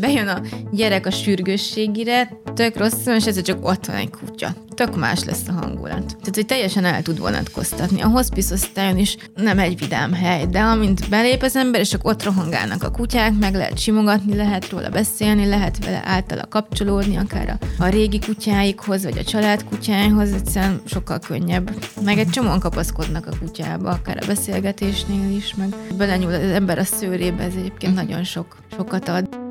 Bejön a gyerek a sürgősségire, tök rossz, és ez csak ott van egy kutya. Tök más lesz a hangulat. Tehát, hogy teljesen el tud vonatkoztatni. A hospice osztályon is nem egy vidám hely, de amint belép az ember, és csak ott rohangálnak a kutyák, meg lehet simogatni, lehet róla beszélni, lehet vele általa kapcsolódni, akár a, a régi kutyáikhoz, vagy a család kutyáihoz, egyszerűen sokkal könnyebb. Meg egy csomóan kapaszkodnak a kutyába, akár a beszélgetésnél is, meg belenyúl az ember a szőrébe, ez egyébként nagyon sok, sokat ad.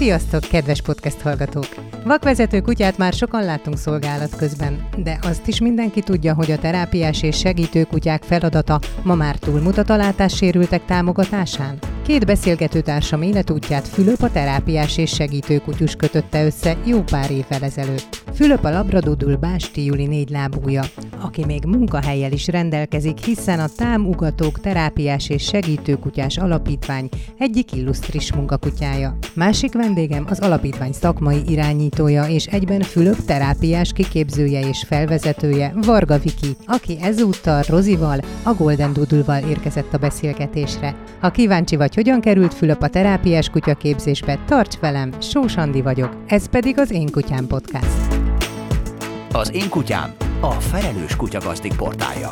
Sziasztok, kedves podcast hallgatók! Vakvezető kutyát már sokan látunk szolgálat közben, de azt is mindenki tudja, hogy a terápiás és segítő kutyák feladata ma már túlmutat a látássérültek támogatásán. Két beszélgető társam életútját Fülöp a terápiás és segítő kutyus kötötte össze jó pár évvel ezelőtt. Fülöp a labradudul Básti Juli négy lábúja, aki még munkahelyel is rendelkezik, hiszen a Támugatók Terápiás és Segítő Kutyás Alapítvány egyik illusztris munkakutyája. Másik vendégem az alapítvány szakmai irányítója és egyben Fülöp terápiás kiképzője és felvezetője Varga Viki, aki ezúttal Rozival, a Golden Doodle-val érkezett a beszélgetésre. Ha kíváncsi vagy, hogyan került Fülöp a terápiás kutyaképzésbe, tarts velem, Sós Andi vagyok, ez pedig az Én Kutyám Podcast. Az Én Kutyám, a felelős kutyagazdik portálja.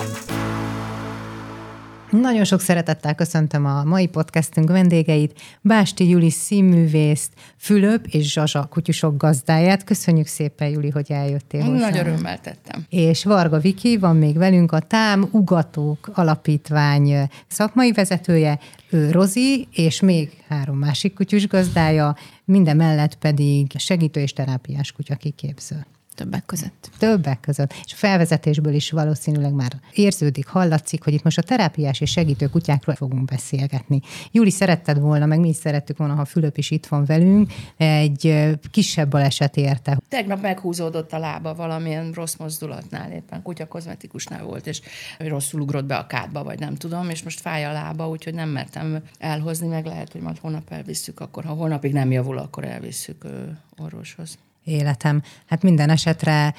Nagyon sok szeretettel köszöntöm a mai podcastünk vendégeit, Básti Juli színművészt, Fülöp és Zsazsa kutyusok gazdáját. Köszönjük szépen, Juli, hogy eljöttél hozzá. Nagy örömmel tettem. És Varga Viki van még velünk, a Tám Ugatók Alapítvány szakmai vezetője, ő Rozi, és még három másik kutyus gazdája, minden mellett pedig segítő és terápiás kutya kiképző. Többek között. Többek között. És a felvezetésből is valószínűleg már érződik, hallatszik, hogy itt most a terápiás és segítő kutyákról fogunk beszélgetni. Júli, szeretted volna, meg mi is szerettük volna, ha Fülöp is itt van velünk, egy kisebb baleset érte. Tegnap meghúzódott a lába valamilyen rossz mozdulatnál, éppen kutyakozmetikusnál volt, és rosszul ugrott be a kádba, vagy nem tudom, és most fáj a lába, úgyhogy nem mertem elhozni, meg lehet, hogy majd holnap elvisszük, akkor ha holnapig nem javul, akkor elvisszük orvoshoz életem. Hát minden esetre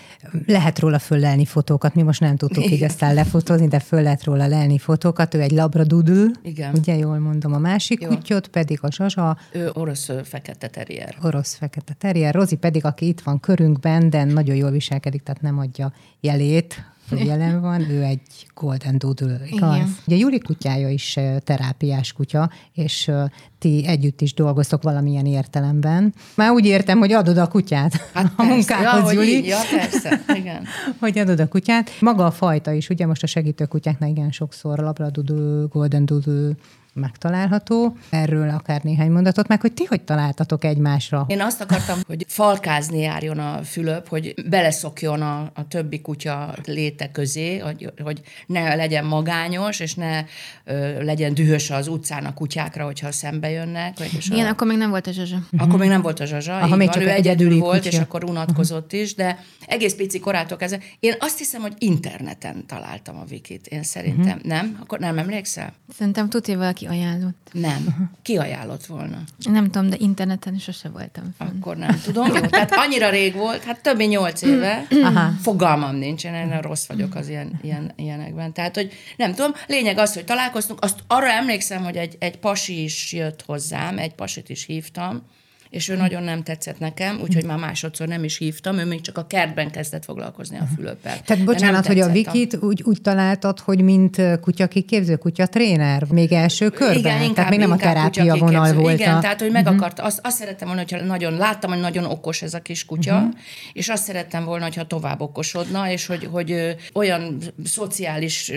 lehet róla föllelni fotókat. Mi most nem tudtuk Igen. így aztán lefotózni, de föl lehet róla lelni fotókat. Ő egy labradudl, Igen. ugye jól mondom. A másik Jó. kutyot pedig a Zsazsa. Ő orosz fekete terrier. Orosz fekete terrier. Rozi pedig, aki itt van körünkben, de nagyon jól viselkedik, tehát nem adja jelét jelen van, ő egy Golden Doodle, igaz? Igen. Ugye Júli kutyája is terápiás kutya, és ti együtt is dolgoztok valamilyen értelemben. Már úgy értem, hogy adod a kutyát hát a munkához, ja, Júli. Így, ja, persze, igen. hogy adod a kutyát. Maga a fajta is, ugye most a segítő kutyáknál igen sokszor labradudő, golden doodle, megtalálható. Erről akár néhány mondatot, meg hogy ti hogy találtatok egymásra? Én azt akartam, hogy falkázni járjon a Fülöp, hogy beleszokjon a, a többi kutya léte közé, hogy, hogy ne legyen magányos, és ne ö, legyen dühös az utcán a kutyákra, hogyha szembe jönnek. És Igen, a... akkor még nem volt a zsazsa. Akkor még nem volt a zsazsa. Aha, még van, csak ő egyedül volt, kutya. és akkor unatkozott is, de egész pici korától kezdve. Én azt hiszem, hogy interneten találtam a Vikit, én szerintem. Uh-huh. Nem? Akkor nem emlékszel? Szerintem tudja valaki ajánlott. Nem. Ki ajánlott volna? Nem tudom, de interneten sose voltam fenn. Akkor nem tudom. Jó, tehát annyira rég volt, hát több mint nyolc éve. Aha. Fogalmam nincs, én rossz vagyok az ilyen, ilyen, ilyenekben. Tehát, hogy nem tudom, lényeg az, hogy találkoztunk, azt arra emlékszem, hogy egy, egy pasi is jött hozzám, egy pasit is hívtam, és ő nagyon nem tetszett nekem, úgyhogy már másodszor nem is hívtam, ő még csak a kertben kezdett foglalkozni a fülöppel. Tehát bocsánat, hogy a Vikit úgy, úgy találtad, hogy mint kutya kiképző, kutya tréner, még első körben? Igen, inkább, tehát még nem a terápia vonal volt. Igen, a... tehát hogy meg uh-huh. akart, azt, azt szerettem volna, hogyha nagyon, láttam, hogy nagyon okos ez a kis kutya, uh-huh. és azt szerettem volna, hogyha tovább okosodna, és hogy, hogy olyan szociális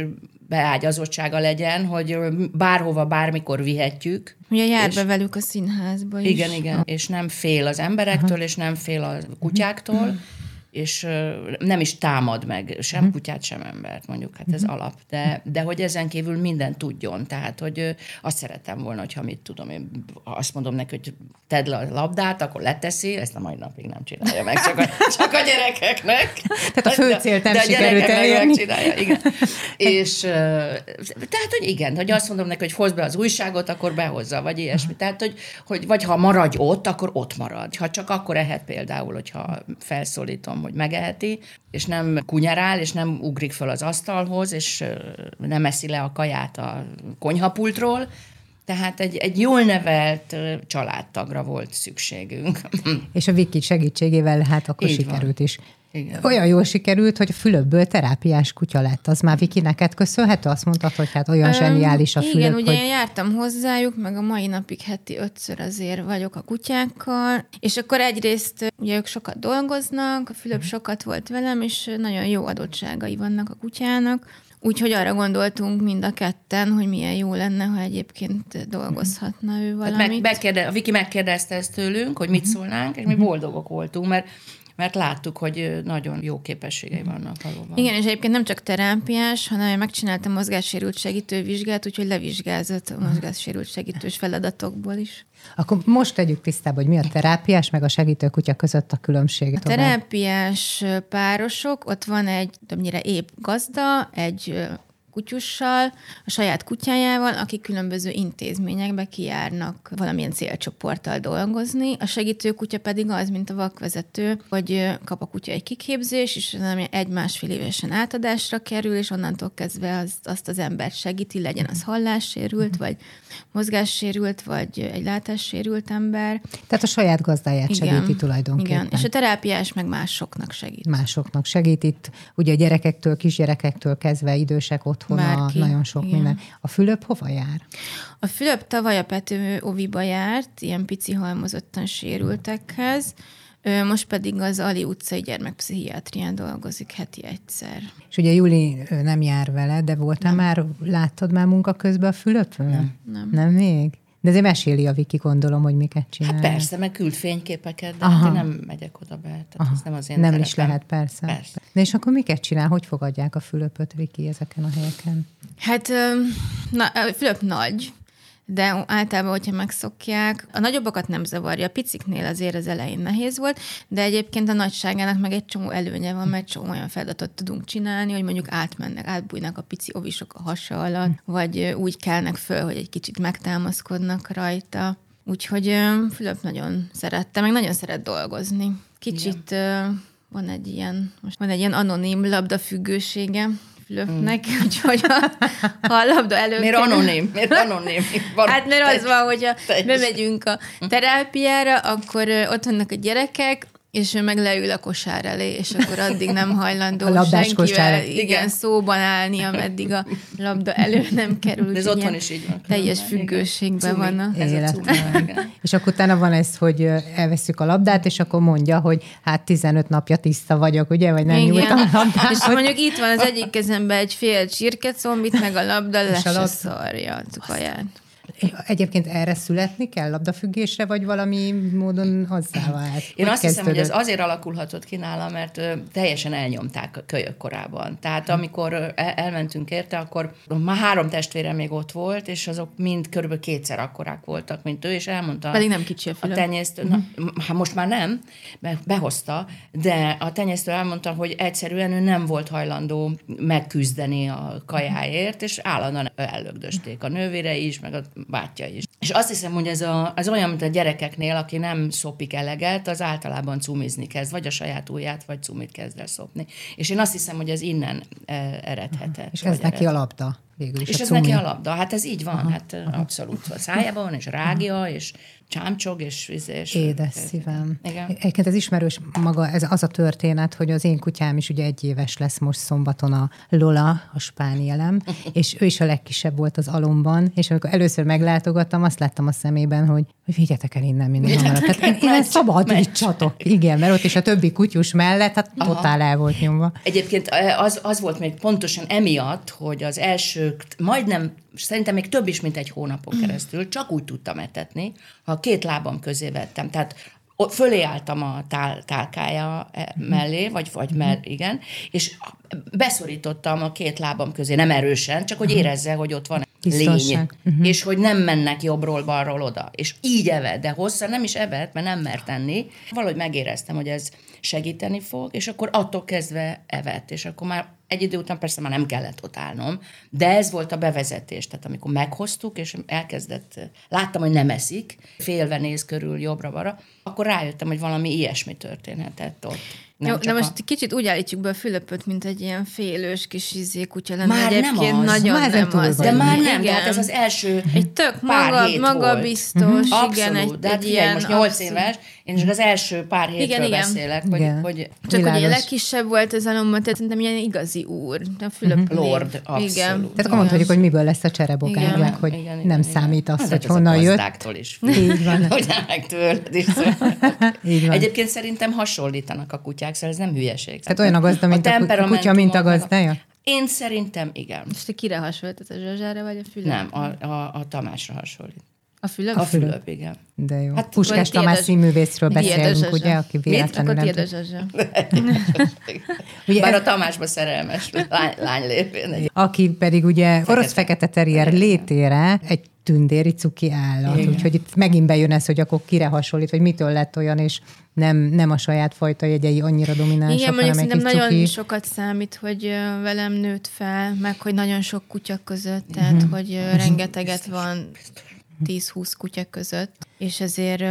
beágyazottsága legyen, hogy bárhova, bármikor vihetjük. Ugye jár és, be velük a színházba is. Igen, igen, és nem fél az emberektől, Aha. és nem fél a kutyáktól, és nem is támad meg sem uh-huh. kutyát, sem embert, mondjuk, hát ez uh-huh. alap. De, de hogy ezen kívül minden tudjon, tehát, hogy azt szeretem volna, hogyha mit tudom, én azt mondom neki, hogy tedd le a labdát, akkor leteszi, ezt a mai napig nem csinálja meg, csak a, csak a gyerekeknek. Tehát a fő célt nem de, sikerült elérni. Megcsinálja, igen. és tehát, hogy igen, hogy azt mondom neki, hogy hozd be az újságot, akkor behozza, vagy ilyesmi. Tehát, hogy, hogy vagy ha maradj ott, akkor ott marad. Ha csak akkor ehet például, hogyha felszólítom, hogy megeheti, és nem kunyerál, és nem ugrik föl az asztalhoz, és nem eszi le a kaját a konyhapultról, tehát egy, egy jól nevelt családtagra volt szükségünk. És a Viki segítségével hát akkor Így sikerült van. is igen. Olyan jól sikerült, hogy a Fülöpből terápiás kutya lett. Az már Viki neked köszönhető? Azt mondtad, hogy hát olyan zseniális a Fülöp, Igen, ugye hogy... én jártam hozzájuk, meg a mai napig heti ötször azért vagyok a kutyákkal, és akkor egyrészt ugye ők sokat dolgoznak, a Fülöp sokat volt velem, és nagyon jó adottságai vannak a kutyának, Úgyhogy arra gondoltunk mind a ketten, hogy milyen jó lenne, ha egyébként dolgozhatna ő valamit. Hát meg, megkérde, a Viki megkérdezte ezt tőlünk, hogy mit mhm. szólnánk, és mi mhm. boldogok voltunk, mert mert láttuk, hogy nagyon jó képességei vannak valóban. Igen, és egyébként nem csak terápiás, hanem megcsináltam mozgássérült segítő vizsgát, úgyhogy levizsgázott a mozgássérült segítős feladatokból is. Akkor most tegyük tisztába, hogy mi a terápiás meg a segítő kutya között a különbség. A terápiás párosok, ott van egy többnyire épp gazda, egy kutyussal, a saját kutyájával, akik különböző intézményekbe kijárnak valamilyen célcsoporttal dolgozni. A segítő kutya pedig az, mint a vakvezető, hogy kap a kutya egy kiképzés, és egy-másfél évesen átadásra kerül, és onnantól kezdve az, azt az embert segíti, legyen az hallássérült, vagy mozgássérült, vagy egy látássérült ember. Tehát a saját gazdáját igen, segíti tulajdonképpen. Igen, és a terápiás meg másoknak segít. Másoknak segít. Itt ugye a gyerekektől, kisgyerekektől kezdve idősek ott otthona, Bárki. nagyon sok Igen. minden. A Fülöp hova jár? A Fülöp tavaly a Pető Oviba járt, ilyen pici halmozottan sérültekhez, most pedig az Ali utcai gyermekpszichiátrián dolgozik heti egyszer. És ugye Juli nem jár vele, de voltál nem. már, láttad már munka közben a Fülöpön? Nem. Nem, nem még? De azért meséli a Viki, gondolom, hogy miket csinál. Hát persze, meg küld fényképeket, de hát én nem megyek oda be. Tehát Aha. ez nem az én Nem is lehet, persze. persze. De és akkor miket csinál? Hogy fogadják a Fülöpöt, Viki, ezeken a helyeken? Hát, na, Fülöp nagy, de általában, hogyha megszokják, a nagyobbakat nem zavarja, a piciknél azért az elején nehéz volt, de egyébként a nagyságának meg egy csomó előnye van, mert csomó olyan feladatot tudunk csinálni, hogy mondjuk átmennek, átbújnak a pici ovisok a hasa alatt, vagy úgy kelnek föl, hogy egy kicsit megtámaszkodnak rajta. Úgyhogy Fülöp nagyon szerette, meg nagyon szeret dolgozni. Kicsit Igen. van egy ilyen, most van egy ilyen anonim labdafüggősége, löknek, mm. úgyhogy ha, ha a labda elő Miért anonim? Miért anonim? Van hát mert az van, hogyha bemegyünk a terápiára, akkor ott vannak a gyerekek, és ő meg leül a kosár elé, és akkor addig nem hajlandó a senkivel kosár. igen, igen, szóban állni, ameddig a labda elő nem kerül. De ez otthon is így van. Teljes függőségben van a élet. és akkor utána van ez, hogy elveszük a labdát, és akkor mondja, hogy hát 15 napja tiszta vagyok, ugye, vagy nem nyújtam a labdát. És hogy... mondjuk itt van az egyik kezemben egy fél csirkecombit, meg a labda le se szarja a kaját. Egyébként erre születni kell labdafüggésre, vagy valami módon hozzá vált? Én azt hiszem, hogy ez azért alakulhatott ki nála, mert teljesen elnyomták a kölyök korában. Tehát amikor elmentünk érte, akkor már három testvére még ott volt, és azok mind körülbelül kétszer akkorák voltak, mint ő, és elmondta. Pedig nem kicsi a, a tenyésztő. Uh-huh. Na, hát most már nem, mert behozta, de a tenyésztő elmondta, hogy egyszerűen ő nem volt hajlandó megküzdeni a kajáért, és állandóan ellögdösték a nővére is, meg a bátyja is. És azt hiszem, hogy ez, a, ez olyan, mint a gyerekeknél, aki nem szopik eleget, az általában cumizni kezd, vagy a saját ujját, vagy cumit kezd el szopni. És én azt hiszem, hogy ez innen eh, eredhetett. És ez neki a labda végül is. És a ez cumi. neki a labda. Hát ez így van, aha, hát aha. abszolút. A szájában van, és rágja, aha. és csámcsog, és... és Édes szívem. Igen. Egyébként ez ismerős maga, ez az a történet, hogy az én kutyám is ugye egy éves lesz most szombaton a Lola, a spánielem, és ő is a legkisebb volt az alomban, és amikor először meglátogattam, azt láttam a szemében, hogy, hogy vigyetek el innen minél hamarabb. Tehát én, én ezt szabad így csatok. Igen, mert ott is a többi kutyus mellett, hát Aha. totál el volt nyomva. Egyébként az, az volt még pontosan emiatt, hogy az első majdnem szerintem még több is, mint egy hónapon keresztül, csak úgy tudtam etetni, ha két lábam közé vettem. Tehát fölé álltam a tál, tálkája e, mellé, vagy, vagy mell, igen, és beszorítottam a két lábam közé, nem erősen, csak hogy érezze, hogy ott van lény, uh-huh. és hogy nem mennek jobbról, balról oda. És így evett, de hosszan nem is evett, mert nem mert enni. Valahogy megéreztem, hogy ez segíteni fog, és akkor attól kezdve evett, és akkor már egy idő után persze már nem kellett ott állnom, de ez volt a bevezetés, tehát amikor meghoztuk, és elkezdett, láttam, hogy nem eszik, félve néz körül jobbra-balra, akkor rájöttem, hogy valami ilyesmi történhetett ott. Nem Jó, de most a... kicsit úgy állítjuk be a Fülöpöt, mint egy ilyen félős kis izé kutya lenne. Már Egyébként nem az. nagyon már nem az. De már nem, igen. de hát ez az első Egy tök pár maga, hét maga volt. biztos, uh-huh. Abszolút, igen, egy, de hát egy ilyen... most nyolc éves, én csak az első pár hétről igen, beszélek, hogy, igen. hogy Csak világos. hogy a legkisebb volt az alomban, tehát szerintem ilyen igazi úr. A Fülöp uh-huh. Lord, abszolút. Igen. Tehát akkor mondhatjuk, hogy miből lesz a cserebogár, meg hogy igen, nem igen, számít az, hogy honnan jött. is. Így van. Hogy meg tőled is. Egyébként szerintem hasonlítanak a kutyák, szóval ez nem hülyeség. Tehát olyan a gazda, mint a, a kutya, mint a gazdája? Én szerintem igen. És te kire hasonlít? Ez a Zsazsára vagy a Fülöp? Nem, a, a, a Tamásra hasonlít. A Fülöp? A Fülöp, igen. De jó. Hát, Puskás Tamás színművészről beszélünk, ugye, aki véletlenül nem... Akkor Zsazsa. ugye Bár a Tamásba szerelmes lány, lány lépén. Aki pedig ugye orosz-fekete terrier létére egy tündéri cuki állat. Igen. Úgyhogy itt megint bejön ez, hogy akkor kire hasonlít, hogy mitől lett olyan, és nem, nem a saját fajta jegyei annyira dominánsak, Igen, mondjuk szerintem nagyon cuki. sokat számít, hogy velem nőtt fel, meg hogy nagyon sok kutya között, tehát uh-huh. hogy rengeteget biztos, van. Biztos 10-20 kutya között, és ezért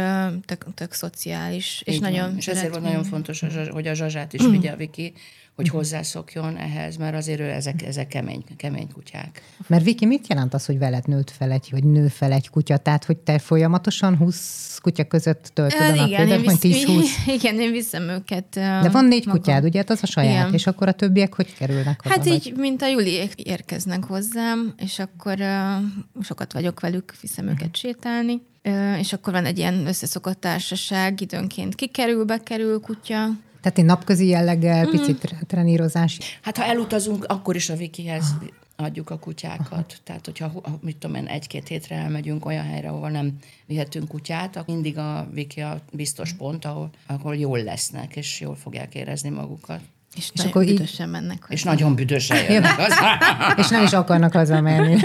tök, tök szociális. És, nagyon és ezért volt nagyon fontos, hogy a Zsazsát is vigye a Viki, hogy hozzászokjon ehhez, mert azért ő ezek, ezek kemény, kemény kutyák. Mert Viki, mit jelent az, hogy veled nőtt fel egy, vagy nő fel egy kutya? Tehát, hogy te folyamatosan 20 kutya között töltöd a napjaidat, vagy 10-20? Igen, én viszem őket. De van négy magam. kutyád, ugye? Hát az a saját, igen. és akkor a többiek hogy kerülnek oda? Hát így, vagy? mint a Juliék érkeznek hozzám, és akkor uh, sokat vagyok velük, viszem uh-huh. őket sétálni, uh, és akkor van egy ilyen összeszokott társaság, időnként kikerül, bekerül kutya, tehát egy napközi jelleggel, mm-hmm. picit trenírozás. Hát ha elutazunk, akkor is a Vikihez adjuk a kutyákat. Aha. Tehát, hogyha mit tudom én, egy-két hétre elmegyünk olyan helyre, ahol nem vihetünk kutyát, akkor mindig a Viki a biztos pont, ahol, ahol jól lesznek, és jól fogják érezni magukat. És, és akkor büdösen így... mennek hozzá. És nagyon büdösen jönnek az. és nem is akarnak hazamenni.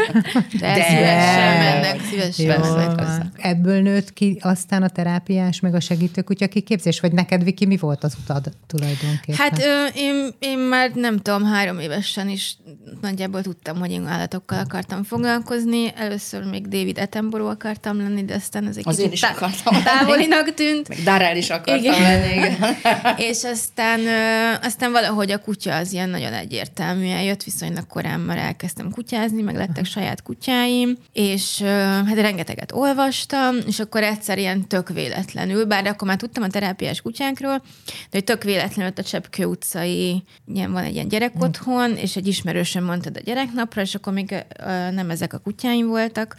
De, De szívesen mennek, szívesen mennek hozzá. Ebből nőtt ki aztán a terápiás, meg a segítőkutya kiképzés, vagy neked, Viki, mi volt az utad tulajdonképpen? Hát ö, én, én már nem tudom, három évesen is nagyjából tudtam, hogy én állatokkal akartam foglalkozni. Először még David Attenborough akartam lenni, de aztán ez egy az kicsit tá- távolinak tűnt. Meg Darrell is akartam igen. lenni. Igen. és aztán, ö, aztán valahogy a kutya az ilyen nagyon egyértelműen jött, viszonylag korán már elkezdtem kutyázni, meg lettek saját kutyáim, és hát rengeteget olvastam, és akkor egyszer ilyen tök véletlenül, bár akkor már tudtam a terápiás kutyákról, de hogy tök véletlenül ott a Cseppkő utcai, ilyen van egy ilyen gyerekotthon, és egy ismerősöm mondta a gyereknapra, és akkor még nem ezek a kutyáim voltak,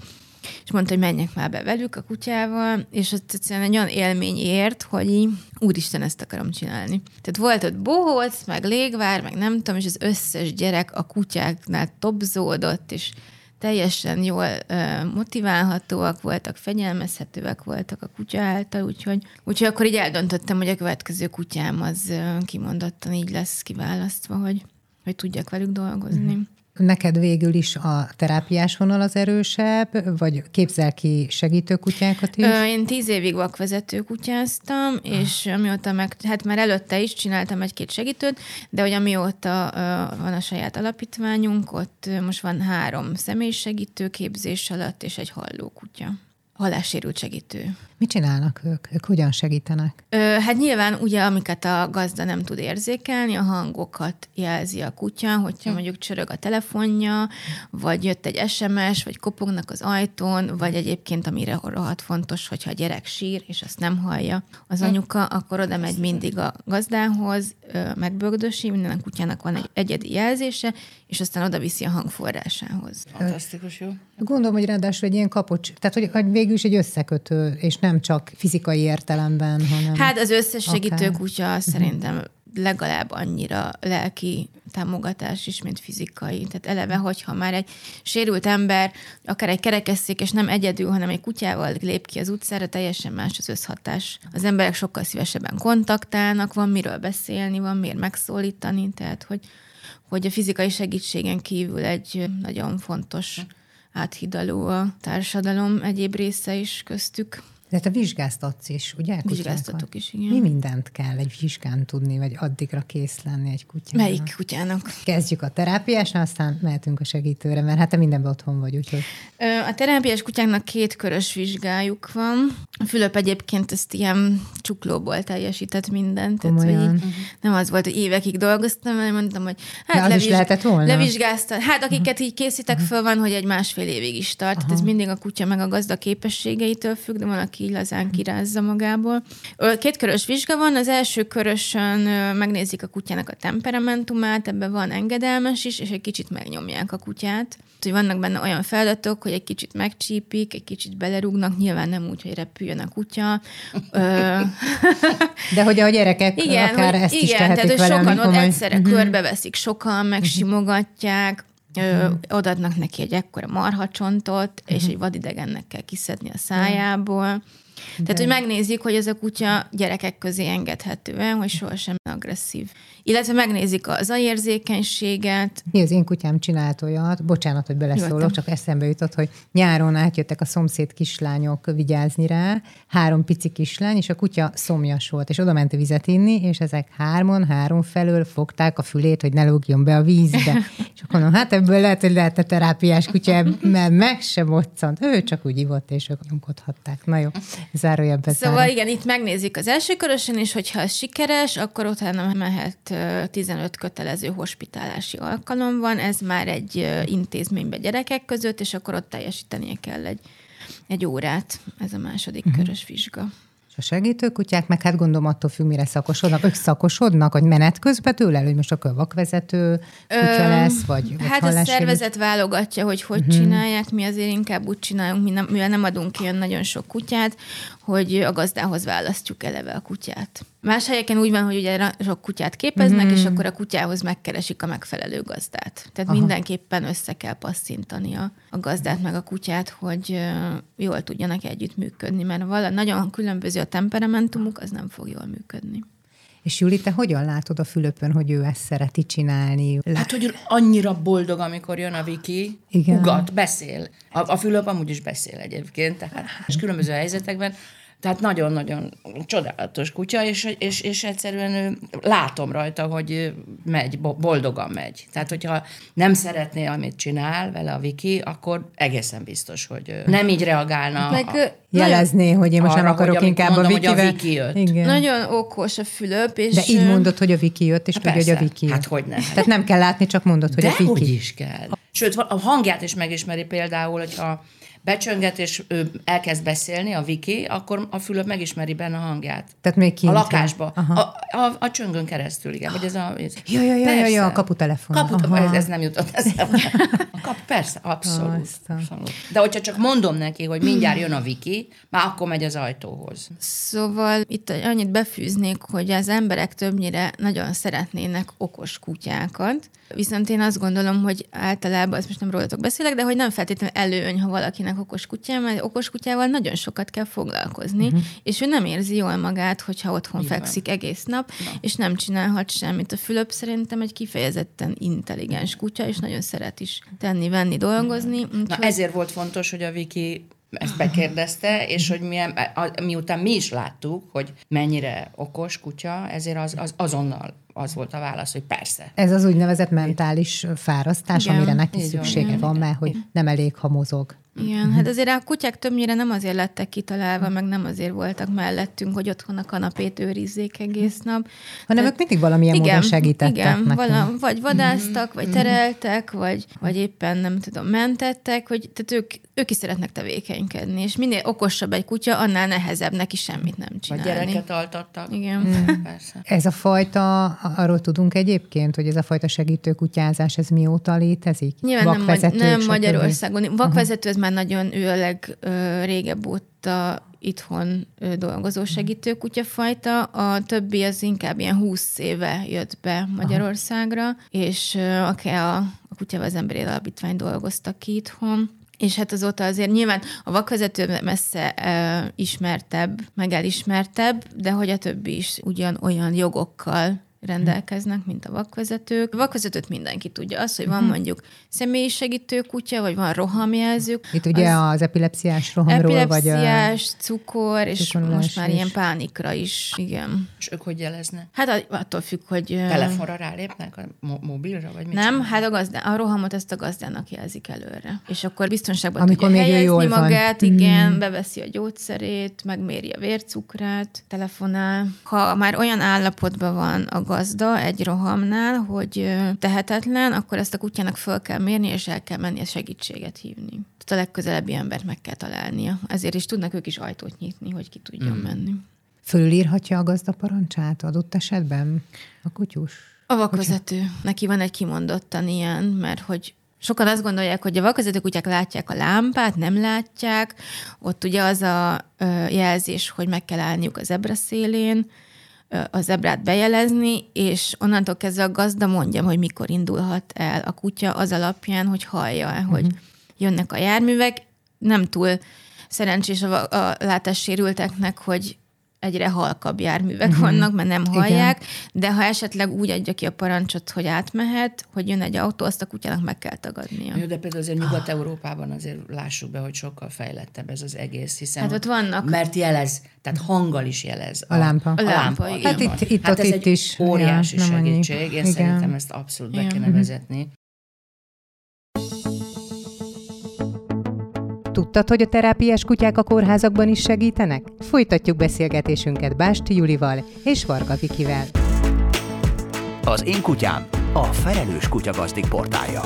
és mondta, hogy menjek már be velük a kutyával, és ott egyszerűen egy olyan élmény ért, hogy így, úristen, ezt akarom csinálni. Tehát volt ott bohóc, meg légvár, meg nem tudom, és az összes gyerek a kutyáknál topzódott, és teljesen jól uh, motiválhatóak voltak, fegyelmezhetőek voltak a kutya által, úgyhogy, úgyhogy akkor így eldöntöttem, hogy a következő kutyám az uh, kimondottan így lesz kiválasztva, hogy, hogy tudjak velük dolgozni. Mm-hmm. Neked végül is a terápiás vonal az erősebb, vagy képzel ki segítőkutyákat is? Ö, én tíz évig vakvezető kutyáztam, ah. és amióta meg, hát már előtte is csináltam egy-két segítőt, de hogy amióta ö, van a saját alapítványunk, ott most van három személysegítő képzés alatt, és egy hallókutya. Hallássérült segítő. Mit csinálnak ők? Ők hogyan segítenek? Ö, hát nyilván ugye, amiket a gazda nem tud érzékelni, a hangokat jelzi a kutya, hogyha hm. mondjuk csörög a telefonja, vagy jött egy SMS, vagy kopognak az ajtón, vagy egyébként, amire rohadt fontos, hogyha a gyerek sír, és azt nem hallja az hm. anyuka, akkor oda megy mindig a gazdához, megbögdösi, minden a kutyának van egy egyedi jelzése, és aztán oda viszi a hangforrásához. Fantasztikus, jó. Gondolom, hogy ráadásul egy ilyen kapocs, tehát hogy végül is egy összekötő, és nem csak fizikai értelemben, hanem... Hát az összes segítő kutya szerintem legalább annyira lelki támogatás is, mint fizikai. Tehát eleve, hogyha már egy sérült ember, akár egy kerekesszék, és nem egyedül, hanem egy kutyával lép ki az utcára, teljesen más az összhatás. Az emberek sokkal szívesebben kontaktálnak, van miről beszélni, van miért megszólítani, tehát hogy, hogy a fizikai segítségen kívül egy nagyon fontos áthidaló a társadalom egyéb része is köztük. De te vizsgáztatsz is, ugye? Vizsgáztatok is, igen. Mi mindent kell egy vizsgán tudni, vagy addigra kész lenni egy kutyának? Melyik kutyának? Kezdjük a terápiásnál, aztán mehetünk a segítőre, mert hát te mindenben otthon vagy, úgyhogy... A terápiás kutyáknak két körös vizsgájuk van. A Fülöp egyébként ezt ilyen csuklóból teljesített mindent. Tehát, hogy így, nem az volt, hogy évekig dolgoztam, mert mondtam, hogy hát az leviz... is lehetett volna? Hát akiket így készítek föl, van, hogy egy másfél évig is tart. Tehát ez mindig a kutya meg a gazda képességeitől függ, de van, aki így lazán kirázza magából. Két körös vizsga van, az első körösön megnézik a kutyának a temperamentumát, ebben van engedelmes is, és egy kicsit megnyomják a kutyát. Hogy vannak benne olyan feladatok, hogy egy kicsit megcsípik, egy kicsit belerúgnak, nyilván nem úgy, hogy repüljön a kutya. De hogy a gyerekek igen, akár hogy, ezt igen, is tehetik tehát, hogy sokan ott egyszerre Mhm. körbeveszik, sokan megsimogatják, Ö, odaadnak neki egy ekkora marhacsontot, és egy vadidegennek kell kiszedni a szájából. Tehát, hogy megnézik, hogy ez a kutya gyerekek közé engedhető hogy sohasem agresszív. Illetve megnézik az agyérzékenységet, Mi az én kutyám csinált olyat, bocsánat, hogy beleszólok, Nyugodtan. csak eszembe jutott, hogy nyáron átjöttek a szomszéd kislányok vigyázni rá, három pici kislány, és a kutya szomjas volt, és oda ment vizet inni, és ezek hárman, három felől fogták a fülét, hogy ne lógjon be a vízbe. és akkor mondom, hát ebből lehet, hogy lehetne terápiás kutya, mert meg se moccant. Ő csak úgy ivott, és ők nyomkodhatták. Na jó, zárójelbe Szóval zárom. igen, itt megnézik az első körösen, és hogyha ez sikeres, akkor utána mehet ö, 15 kötelező hospitálási alkalom van, ez már egy intézménybe gyerekek között, és akkor ott teljesítenie kell egy, egy órát, ez a második uh-huh. körös vizsga. A segítőkutyák, meg hát gondolom attól függ, mire szakosodnak. Ők szakosodnak, hogy menet közben tőle, hogy most akkor vakvezető kutya lesz, vagy, Hát a szervezet válogatja, hogy hogy uh-huh. csinálják, mi azért inkább úgy csinálunk, mi nem, mivel nem adunk ilyen nagyon sok kutyát, hogy a gazdához választjuk eleve a kutyát. Más helyeken úgy van, hogy ugye sok kutyát képeznek, uh-huh. és akkor a kutyához megkeresik a megfelelő gazdát. Tehát Aha. mindenképpen össze kell passzintani a, a gazdát meg a kutyát, hogy jól tudjanak együttműködni, mert vala nagyon különböző a temperamentumuk, az nem fog jól működni. És Juli, te hogyan látod a Fülöpön, hogy ő ezt szereti csinálni? Lá- Hát, hogy annyira boldog, amikor jön a Viki, Igen. ugat, beszél. A, a Fülöp amúgy is beszél egyébként, tehát, és különböző helyzetekben. Tehát nagyon-nagyon csodálatos kutya, és, és, és egyszerűen ő, látom rajta, hogy megy, bo- boldogan megy. Tehát, hogyha nem szeretné, amit csinál vele a Viki, akkor egészen biztos, hogy nem így reagálna. Meg, a, Jelezné, hogy én most Arra, nem hogy akarok inkább mondom, a hogy a Vikivel. Viki jött. Igen. Nagyon okos a Fülöp, és... De így mondod, hogy a Viki jött, és Hát tudja, hogy a. Viki jött. Hát hogyne. Tehát nem kell látni, csak mondod, hogy De a Viki. hogy is kell. Sőt, a hangját is megismeri például, hogyha becsönget, és ő elkezd beszélni, a Viki, akkor a Fülöp megismeri benne a hangját. Tehát még kint a lakásba. Aha. A, a, a csöngön keresztül, igen. Vagy ez a, ez, Ja, ja, ja, ja, Persze. ja, a kaputelefon. Kaput, ez, ez nem jutott eszembe. Kap, persze, abszolút, abszolút. De hogyha csak mondom neki, hogy mindjárt jön a Viki, már akkor megy az ajtóhoz. Szóval itt annyit befűznék, hogy az emberek többnyire nagyon szeretnének okos kutyákat, viszont én azt gondolom, hogy általában, azt most nem rólatok beszélek, de hogy nem feltétlenül előny, ha valakinek okos kutyá, mert okos kutyával nagyon sokat kell foglalkozni, uh-huh. és ő nem érzi jól magát, hogyha otthon van. fekszik egész nap, és nem csinálhat semmit. A Fülöp szerintem egy kifejezetten intelligens kutya, és nagyon szeret is tenni, venni, dolgozni. Na úgyhogy- ezért volt fontos, hogy a Viki ezt bekérdezte, és hogy milyen, a, miután mi is láttuk, hogy mennyire okos kutya, ezért az, az azonnal az volt a válasz, hogy persze. Ez az úgynevezett mentális fárasztás, Igen, amire neki így szüksége igen, van, mert hogy nem elég, ha mozog. Igen, hát azért a kutyák többnyire nem azért lettek kitalálva, meg nem azért voltak mellettünk, hogy otthon a kanapét őrizzék egész nap. Hanem ők mindig valamilyen módon segítettek igen, nekünk. vala, vagy vadáztak, vagy tereltek, vagy, vagy éppen nem tudom, mentettek, hogy tehát ők, ők is szeretnek tevékenykedni, és minél okosabb egy kutya, annál nehezebb neki semmit nem Vagy csinálni. gyereket altattak. Igen. Persze. Ez a fajta, arról tudunk egyébként, hogy ez a fajta segítőkutyázás, ez mióta létezik? Nyilván nem, Vakvezetők, nem stb. Magyarországon. Vakvezető, ez már nagyon ő a leg ö, régebb óta itthon dolgozó segítőkutyafajta, a többi az inkább ilyen 20 éve jött be Magyarországra, Aha. és a, a, a Kutyával az Emberi Alapítvány dolgoztak ki itthon, és hát azóta azért nyilván a vakvezető messze e, ismertebb, meg elismertebb, de hogy a többi is ugyan olyan jogokkal rendelkeznek, mint a vakvezetők. A vakvezetőt mindenki tudja. Az, hogy van mhm. mondjuk személyisegítő kutya, vagy van rohamjelzők. Itt ugye az, az epilepsziás rohamról, epilepsziás, vagy a... cukor, és most már is. ilyen pánikra is. Igen. És ők hogy jeleznek? Hát attól függ, hogy... Telefonra rálépnek, a mobilra, vagy mit Nem, csinál? hát a, gazdá, a rohamot ezt a gazdának jelzik előre. És akkor biztonságban Amikor tudja helyezni jól magát, van. igen, mm. beveszi a gyógyszerét, megméri a vércukrát, telefonál. Ha már olyan állapotban van a gazda egy rohamnál, hogy tehetetlen, akkor ezt a kutyának föl kell mérni, és el kell menni a segítséget hívni. Tehát a legközelebbi embert meg kell találnia. Ezért is tudnak ők is ajtót nyitni, hogy ki tudjon mm. menni. Fölülírhatja a gazda parancsát adott esetben a kutyus? A vakvezető. Neki van egy kimondottan ilyen, mert hogy Sokan azt gondolják, hogy a vakvezető kutyák látják a lámpát, nem látják. Ott ugye az a jelzés, hogy meg kell állniuk az ebra szélén, az zebrát bejelezni, és onnantól kezdve a gazda mondja, hogy mikor indulhat el a kutya az alapján, hogy hallja uh-huh. hogy jönnek a járművek. Nem túl szerencsés a, a látássérülteknek, hogy egyre halkabb járművek uh-huh. vannak, mert nem hallják, Igen. de ha esetleg úgy adja ki a parancsot, hogy átmehet, hogy jön egy autó, azt a kutyának meg kell tagadnia. Jó, de például azért Nyugat-Európában azért lássuk be, hogy sokkal fejlettebb ez az egész, hiszen hát ott vannak. mert jelez, tehát hanggal is jelez. A, a lámpa. A lámpa, a lámpa Hát itt, itt, hát ott, itt is. Óriási ja, segítség, én Igen. szerintem ezt abszolút be kéne vezetni. Tudtad, hogy a terápiás kutyák a kórházakban is segítenek? Folytatjuk beszélgetésünket Básti Julival és Varga Vikivel. Az én kutyám a felelős kutyagazdik portálja.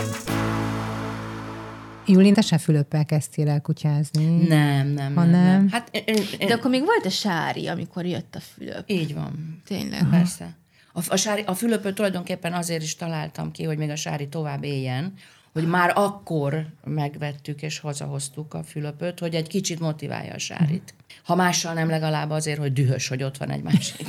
Julin, te se Fülöppel kezdtél el kutyázni? Nem, nem, ha nem. nem. Hát, én, én... De akkor még volt a Sári, amikor jött a Fülöp. Így van. Tényleg. Persze. A, a, sári, a Fülöpöt tulajdonképpen azért is találtam ki, hogy még a Sári tovább éljen, hogy már akkor megvettük és hazahoztuk a Fülöpöt, hogy egy kicsit motiválja a Sárit. Ha mással nem, legalább azért, hogy dühös, hogy ott van egy másik.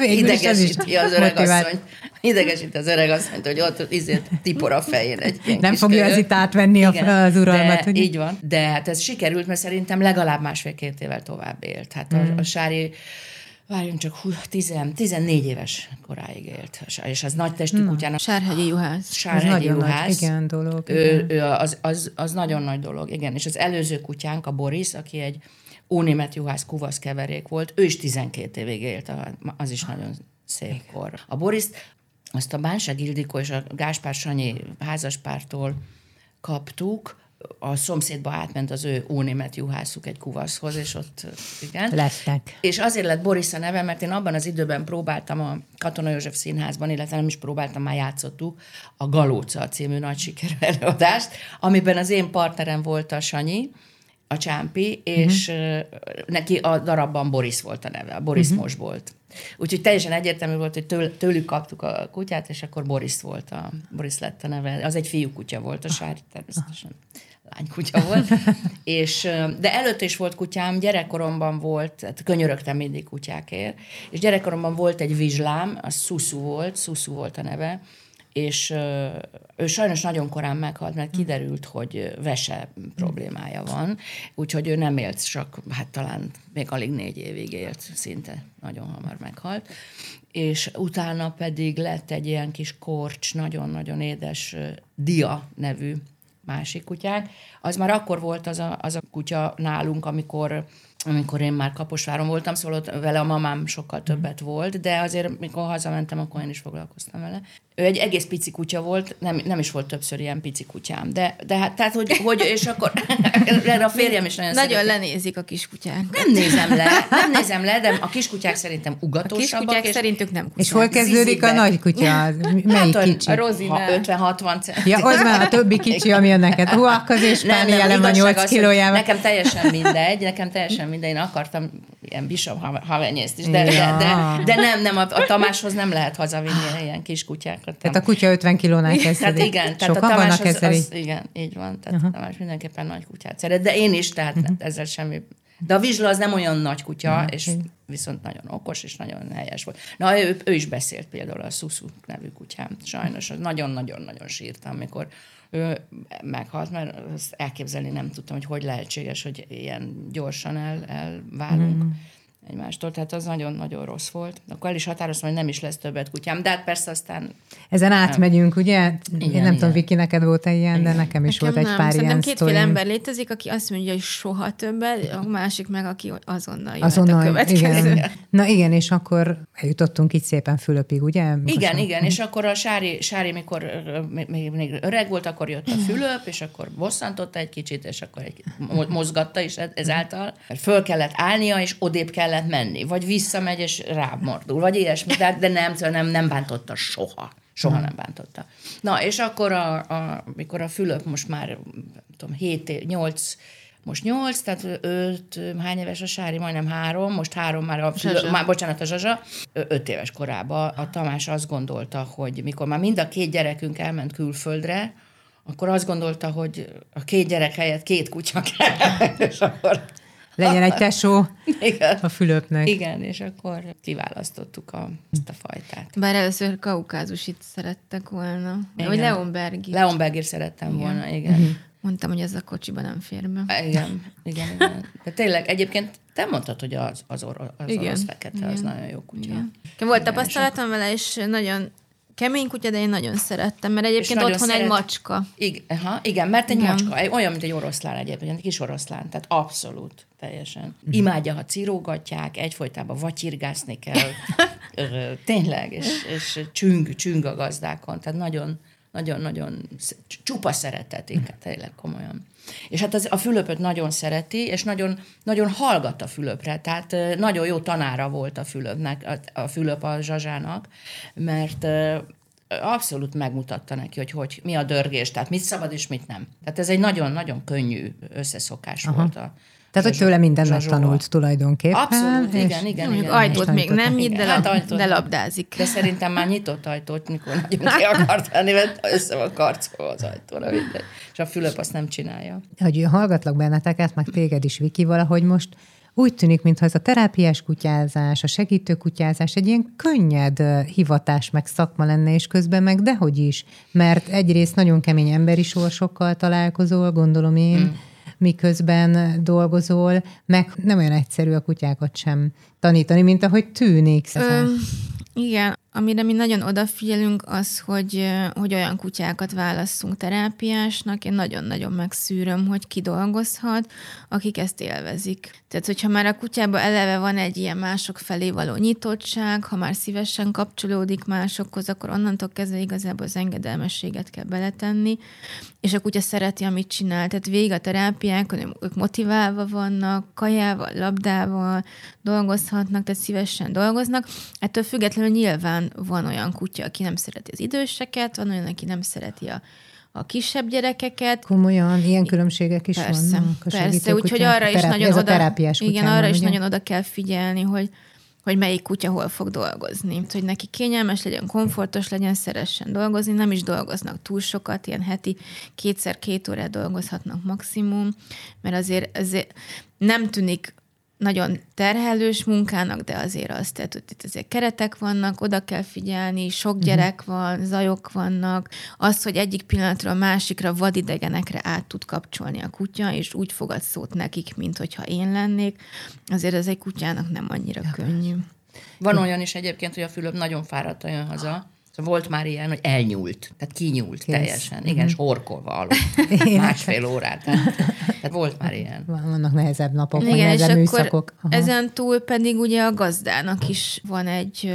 Idegesíti az öreg asszonyt. Idegesíti az öreg asszonyt, hogy ott izért tipor a fején egy ilyen Nem fogja az itt átvenni Igen, az uralmat. De. Így van. De hát ez sikerült, mert szerintem legalább másfél-két évvel tovább élt. Hát mm. a, a Sári Várjunk csak, hú, 10, 14 éves koráig élt, és az nagy testű Na, kutyának. Sárhegyi juhász. Sárhegyi juhász. Nagy, igen, dolog. Ő, ő az, az, az, nagyon nagy dolog, igen. És az előző kutyánk, a Boris, aki egy ónémet juhász kuvasz keverék volt, ő is 12 évig élt, az is nagyon szép kor. A Boris azt a Bánság Ildikó és a Gáspár Sanyi házaspártól kaptuk, a szomszédba átment az ő ónémet juhászuk egy kuvaszhoz, és ott, igen. Lettek. És azért lett Boris a neve, mert én abban az időben próbáltam a Katona József Színházban, illetve nem is próbáltam, már játszottuk a Galóca című nagy sikerű előadást, amiben az én partnerem volt a Sanyi, a Csámpi, és uh-huh. neki a darabban Boris volt a neve, a Boris uh-huh. most volt. Úgyhogy teljesen egyértelmű volt, hogy től, tőlük kaptuk a kutyát, és akkor Boris volt a, Boris lett a neve. Az egy fiú kutya volt, a Sári természetesen lánykutya volt. és, de előtt is volt kutyám, gyerekkoromban volt, tehát könyörögtem mindig kutyákért, és gyerekkoromban volt egy vizslám, az Susu volt, Susu volt a neve, és ő sajnos nagyon korán meghalt, mert kiderült, hogy vese problémája van, úgyhogy ő nem élt csak, hát talán még alig négy évig élt, szinte nagyon hamar meghalt. És utána pedig lett egy ilyen kis korcs, nagyon-nagyon édes Dia nevű másik kutyánk. Az már akkor volt az a, az a kutya nálunk, amikor amikor én már Kaposváron voltam, szóval ott vele a mamám sokkal többet volt, de azért, mikor hazamentem, akkor én is foglalkoztam vele. Ő egy egész pici kutya volt, nem, nem is volt többször ilyen pici kutyám, de, de hát, tehát, hogy, hogy és akkor erre a férjem is nagyon Nagyon szeret. lenézik a kiskutyák. Nem nézem le, nem nézem le, de a kiskutyák szerintem ugatosabbak. A kiskutyák és, szerintük nem kutyák. És hol kezdődik a nagy kutya? Melyik hát, kicsi? A Rozina. 50-60 cent. Ja, az már a többi kicsi, ami a neked. Hú, akkor és nem, nem, van 8 kilójával. Nekem teljesen mindegy, nekem teljesen mindegy. Én akartam ilyen bishop havenyészt is, de, de, de, de, nem, nem, a, a Tamáshoz nem lehet hazavinni ilyen kis kutyákat. Tehát a kutya 50 kilónál kezdődik. Tehát igen, tehát Sokan a Tamás az, az, igen, így van, tehát uh-huh. Tamás mindenképpen nagy kutyát szeret, de én is, tehát uh-huh. ezzel semmi De a vizsla az nem olyan nagy kutya, és viszont nagyon okos, és nagyon helyes volt. Na, ő, ő is beszélt például a Susu nevű kutyám. Sajnos nagyon-nagyon-nagyon sírtam, amikor ő meghalt, mert ezt elképzelni nem tudtam, hogy hogy lehetséges, hogy ilyen gyorsan el, elválunk. Mm egymástól, tehát az nagyon-nagyon rossz volt. Akkor el is határoztam, hogy nem is lesz többet kutyám, de hát persze aztán... Ezen átmegyünk, ugye? Igen, Én nem igen. tudom, Viki, neked volt egy ilyen, igen. de nekem is nekem volt egy nem. pár Szerintem ilyen kétféle ember létezik, aki azt mondja, hogy soha többet, a másik meg, aki azonnal jöhet azonnal, a következő. Igen. Na igen, és akkor eljutottunk így szépen Fülöpig, ugye? Most igen, a... igen, és akkor a Sári, Sári mikor még, még öreg volt, akkor jött a Fülöp, és akkor bosszantotta egy kicsit, és akkor egy, mozgatta is ezáltal. Föl kellett állnia, és odébb kellett kellett menni, vagy visszamegy, és rámordul, vagy ilyesmi, de, de nem, szóval nem, nem bántotta soha. Soha nem bántotta. Na, és akkor, a, a, mikor a Fülöp most már, tudom, 7, 8, most 8, tehát 5, hány éves a Sári, majdnem 3, most 3 már a Fülöp, már, bocsánat, a Zsazsa, 5 éves korában a Tamás azt gondolta, hogy mikor már mind a két gyerekünk elment külföldre, akkor azt gondolta, hogy a két gyerek helyett két kutya kell, és akkor legyen egy tesó Igen. a Fülöpnek. Igen, és akkor kiválasztottuk a, ezt a fajtát. Bár először kaukázusit szerettek volna. Igen. Vagy Leonbergi. Leonbergir szerettem igen. volna, igen. Uh-huh. Mondtam, hogy ez a kocsiba nem fér be. Igen, igen, igen. De tényleg, egyébként te mondtad, hogy az, az, or, az igen. orosz fekete, igen. az nagyon jó kutya. Igen. Volt tapasztalatom vele, és nagyon kemény kutya, de én nagyon szerettem, mert egyébként otthon szeret... egy macska. Igen, aha, igen, mert egy igen. macska, olyan, mint egy oroszlán egyébként, egy kis oroszlán, tehát abszolút, teljesen. Mm. Imádja, ha cirógatják, egyfolytában vacsirgászni kell, tényleg, és, és csüng, csüng a gazdákon, tehát nagyon, nagyon-nagyon csupa szeretet, inkább tényleg komolyan. És hát az, a Fülöpöt nagyon szereti, és nagyon, nagyon hallgat a Fülöpre, tehát nagyon jó tanára volt a Fülöpnek, a, a Fülöp a Zsazsának, mert abszolút megmutatta neki, hogy, hogy mi a dörgés, tehát mit szabad és mit nem. Tehát ez egy nagyon-nagyon könnyű összeszokás Aha. volt a, tehát, hogy tőle mindent megtanult tulajdonképpen. Abszolút, és igen, igen. igen ajtót még nem nyit, de, lab, hát de labdázik. De szerintem már nyitott ajtót, mikor nagyon ki akart venni, mert össze van karcolva az ajtóra. Mindegy. És a Fülöp azt nem csinálja. Hogy hallgatlak benneteket, meg téged is, Viki, valahogy most úgy tűnik, mintha ez a terápiás kutyázás, a segítő kutyázás egy ilyen könnyed hivatás meg szakma lenne, és közben meg dehogy is, mert egyrészt nagyon kemény emberi sorsokkal találkozol, gondolom én, mm miközben dolgozol, meg nem olyan egyszerű a kutyákat sem tanítani, mint ahogy tűnik. Ö, igen, amire mi nagyon odafigyelünk, az, hogy, hogy olyan kutyákat válasszunk terápiásnak. Én nagyon-nagyon megszűröm, hogy ki dolgozhat, akik ezt élvezik. Tehát, hogyha már a kutyában eleve van egy ilyen mások felé való nyitottság, ha már szívesen kapcsolódik másokhoz, akkor onnantól kezdve igazából az engedelmességet kell beletenni, és a kutya szereti, amit csinál. Tehát végig a terápiák, ők motiválva vannak, kajával, labdával dolgozhatnak, tehát szívesen dolgoznak. Ettől függetlenül nyilván van olyan kutya, aki nem szereti az időseket, van olyan, aki nem szereti a, a kisebb gyerekeket. Komolyan, ilyen különbségek is persze, vannak. A persze, úgyhogy arra is nagyon oda, terápiás igen, arra is nagyon oda kell figyelni, hogy hogy melyik kutya hol fog dolgozni. Hogy neki kényelmes legyen, komfortos legyen, szeressen dolgozni, nem is dolgoznak túl sokat, ilyen heti kétszer-két órát dolgozhatnak maximum, mert azért, azért nem tűnik nagyon terhelős munkának, de azért azt, tehát hogy itt azért keretek vannak, oda kell figyelni, sok mhm. gyerek van, zajok vannak, az, hogy egyik pillanatról a másikra vadidegenekre át tud kapcsolni a kutya, és úgy fogad szót nekik, mint hogyha én lennék, azért ez egy kutyának nem annyira ja, könnyű. Van olyan is egyébként, hogy a Fülöp nagyon fáradt jön haza, Szóval volt már ilyen, hogy elnyúlt, tehát kinyúlt Kész. teljesen. Igen, mm-hmm. és horkolva aludt másfél órát. Tehát, tehát volt már ilyen. Vannak nehezebb napok, Igen, nehezebb és műszakok. Akkor ezen túl pedig ugye a gazdának is van egy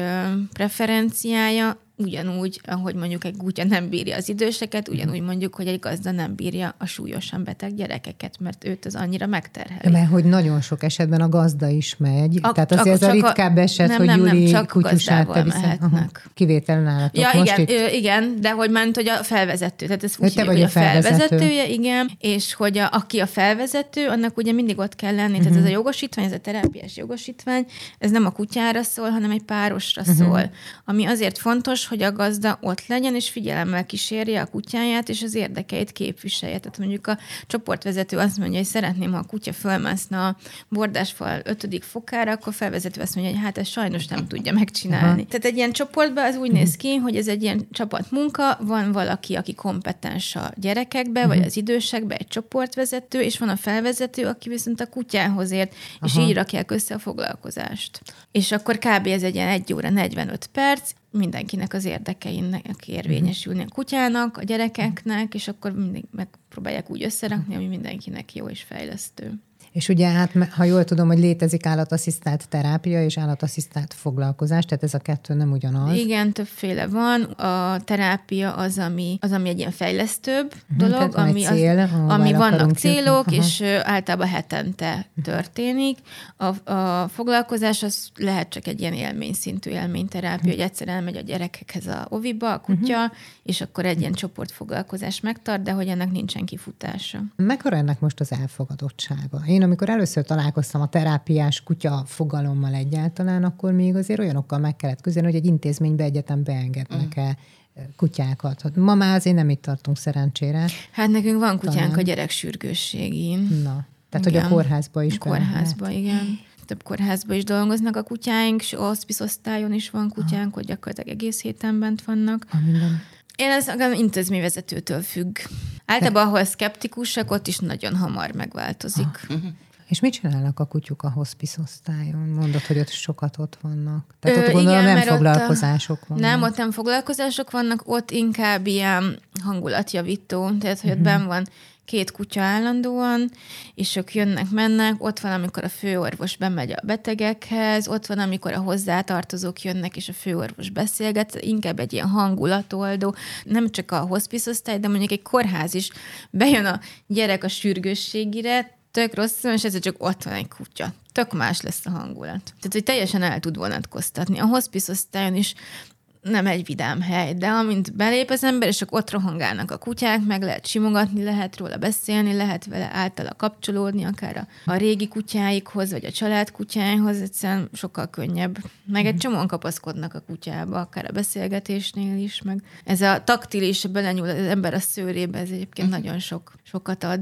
preferenciája, ugyanúgy, ahogy mondjuk egy kutya nem bírja az időseket, ugyanúgy mondjuk, hogy egy gazda nem bírja a súlyosan beteg gyerekeket, mert őt az annyira megterheli. Mert hogy nagyon sok esetben a gazda is megy, a, tehát azért ez a ritkább eset, nem, hogy nem, Júli nem, csak kutyusát mehetnek. Kivétel nálatok. Ja, Most igen, itt... igen, de hogy ment, hogy a felvezető, tehát ez úgy te vagy a, a felvezetője, igen, és hogy a, aki a felvezető, annak ugye mindig ott kell lenni, uh-huh. tehát ez a mhm. jogosítvány, ez a terápiás jogosítvány, ez nem a kutyára szól, hanem egy párosra uh-huh. szól, ami azért fontos, hogy a gazda ott legyen, és figyelemmel kísérje a kutyáját, és az érdekeit képviselje. Tehát mondjuk a csoportvezető azt mondja, hogy szeretném, ha a kutya fölmászna a bordásfal ötödik fokára, akkor felvezető azt mondja, hogy hát ez sajnos nem tudja megcsinálni. Aha. Tehát egy ilyen csoportban az úgy néz ki, hogy ez egy ilyen csapatmunka, van valaki, aki kompetens a gyerekekbe, vagy mhm. az idősekbe, egy csoportvezető, és van a felvezető, aki viszont a kutyához ért, Aha. és így rakják össze a foglalkozást. És akkor kb. ez egy ilyen 1 óra 45 perc, mindenkinek az érdekeinek érvényesülni a kutyának, a gyerekeknek, és akkor mindig megpróbálják úgy összerakni, ami mindenkinek jó és fejlesztő. És ugye hát, ha jól tudom, hogy létezik állatasszisztált terápia és állatasszisztált foglalkozás, tehát ez a kettő nem ugyanaz. Igen, többféle van. A terápia az, ami, az, ami egy ilyen fejlesztőbb uh-huh, dolog, ami, cél, az, ami vannak célok, jutni. és általában hetente történik. A, a foglalkozás az lehet csak egy ilyen élményszintű élményterápia, uh-huh. hogy egyszer elmegy a gyerekekhez a oviba, a kutya, uh-huh. és akkor egy ilyen csoportfoglalkozás megtart, de hogy ennek nincsen kifutása. Mekkora ennek most az elfogadottsága? Én én amikor először találkoztam a terápiás kutya fogalommal egyáltalán, akkor még azért olyanokkal meg kellett küzdeni, hogy egy intézménybe egyetem beengednek-e mm. kutyákat. Hát ma már azért nem itt tartunk szerencsére. Hát nekünk van kutyánk Talán. a gyerek sürgősségén. Na, tehát igen. hogy a kórházba is. A kórházba, lehet. igen. Több kórházba is dolgoznak a kutyáink, és hospice osztályon is van kutyánk, hogy gyakorlatilag egész héten bent vannak. Minden. Én ez a intézményvezetőtől függ. Általában, ahol szkeptikusak, ott is nagyon hamar megváltozik. Ah. Uh-huh. És mit csinálnak a kutyuk a hospice osztályon? Mondod, hogy ott sokat ott vannak. Tehát Ö, ott gondolom igen, nem foglalkozások a, vannak. Nem, ott nem foglalkozások vannak, ott inkább ilyen hangulatjavító. Tehát, hogy uh-huh. ott mhm. ben van két kutya állandóan, és ők jönnek, mennek, ott van, amikor a főorvos bemegy a betegekhez, ott van, amikor a hozzátartozók jönnek, és a főorvos beszélget, inkább egy ilyen hangulatoldó, nem csak a hospice osztály, de mondjuk egy kórház is bejön a gyerek a sürgősségire, tök rossz, és ez csak ott van egy kutya. Tök más lesz a hangulat. Tehát, hogy teljesen el tud vonatkoztatni. A hospice osztályon is nem egy vidám hely, de amint belép az ember, és ott rohangálnak a kutyák, meg lehet simogatni, lehet róla beszélni, lehet vele általa kapcsolódni, akár a, a régi kutyáikhoz, vagy a család kutyáihoz, egyszerűen sokkal könnyebb. Meg egy csomóan kapaszkodnak a kutyába, akár a beszélgetésnél is, meg ez a taktilis, belenyúl az ember a szőrébe, ez egyébként uh-huh. nagyon sok, sokat ad.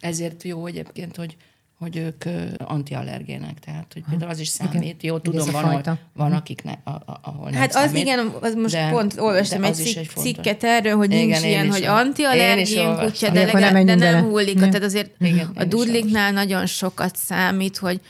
Ezért jó egyébként, hogy hogy ők antiallergének, tehát hogy például az is számít. Igen. Jó, tudom, van, ahol, van akik ne, a, a, ahol nem Hát számít, az igen, az most de, pont olvastam egy, cik, egy cikket erről, hogy igen, nincs ilyen, hogy antiallergén kutya, de, de, de nem hullik. Tehát azért igen, a dudliknál nagyon sokat számít, hogy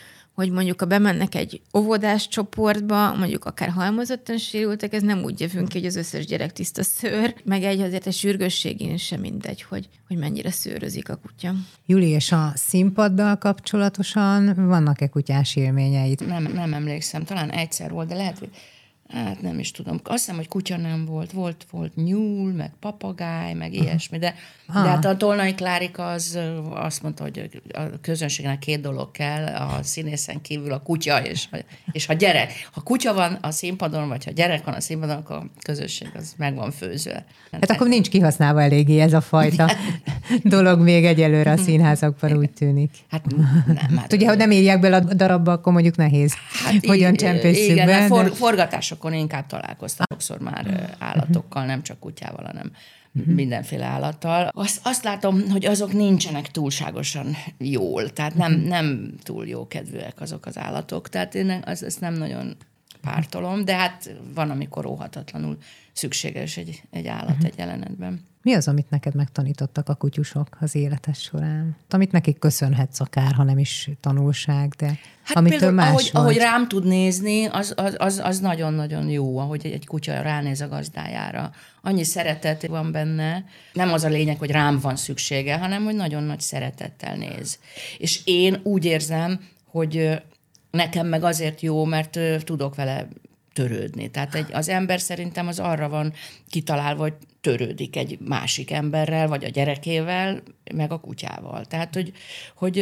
hogy mondjuk, ha bemennek egy óvodás csoportba, mondjuk akár halmozottan sérültek, ez nem úgy jövünk ki, hogy az összes gyerek tiszta szőr, meg egy azért a sürgősségén sem mindegy, hogy, hogy mennyire szőrözik a kutya. Júli, és a színpaddal kapcsolatosan vannak-e kutyás élményeid? Nem, nem emlékszem, talán egyszer volt, de lehet, hogy hát nem is tudom. Azt hiszem, hogy kutya nem volt. Volt, volt nyúl, meg papagáj, meg ilyesmi, de, de hát a Tolnai Klárika az azt mondta, hogy a közönségnek két dolog kell, a színészen kívül a kutya és, és a gyerek. Ha kutya van a színpadon, vagy ha gyerek van a színpadon, akkor a közönség az meg van főzve. Hát akkor nincs kihasználva eléggé ez a fajta dolog még egyelőre a színházakban, úgy tűnik. Hát nem. Hát, Ugye, hogy nem írják bele a darabba, akkor mondjuk nehéz. Hát, Hogyan csempészünk be. For, de... forgatások akkor inkább találkoztam sokszor már mhm. állatokkal, nem csak kutyával, hanem uh-huh. mindenféle állattal. Azt, azt látom, hogy azok nincsenek túlságosan jól, tehát nem, uh-huh. nem túl jó kedvűek azok az állatok, tehát én az, ezt nem nagyon pártolom, de hát van, amikor óhatatlanul szükséges egy, egy állat uh-huh. egy jelenetben. Mi az, amit neked megtanítottak a kutyusok az életes során? Amit nekik köszönhetsz akár, ha nem is tanulság, de hát amitől például, más ahogy, ahogy rám tud nézni, az, az, az, az nagyon-nagyon jó, ahogy egy kutya ránéz a gazdájára. Annyi szeretet van benne. Nem az a lényeg, hogy rám van szüksége, hanem hogy nagyon nagy szeretettel néz. És én úgy érzem, hogy nekem meg azért jó, mert tudok vele törődni. Tehát egy, az ember szerintem az arra van kitalálva, hogy törődik egy másik emberrel, vagy a gyerekével, meg a kutyával. Tehát, hogy, hogy